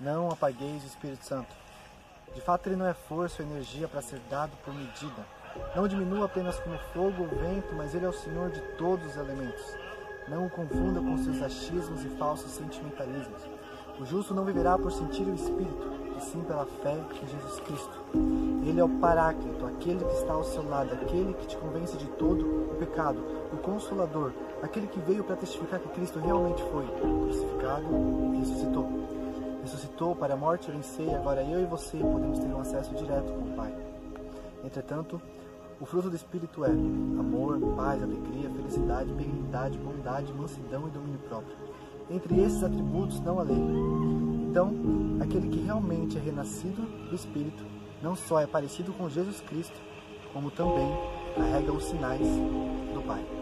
Não apagueis o Espírito Santo. De fato, ele não é força ou energia para ser dado por medida. Não diminua apenas como fogo ou vento, mas ele é o Senhor de todos os elementos. Não o confunda com seus achismos e falsos sentimentalismos. O justo não viverá por sentir o Espírito, e sim pela fé em Jesus Cristo. Ele é o Paráclito, aquele que está ao seu lado, aquele que te convence de todo o pecado, o Consolador, aquele que veio para testificar que Cristo realmente foi crucificado e ressuscitou. Para a morte vencer e agora eu e você podemos ter um acesso direto com o Pai. Entretanto, o fruto do Espírito é amor, paz, alegria, felicidade, benignidade, bondade, mansidão e domínio próprio. Entre esses atributos não há lei. Então, aquele que realmente é renascido do Espírito não só é parecido com Jesus Cristo, como também carrega os sinais do Pai.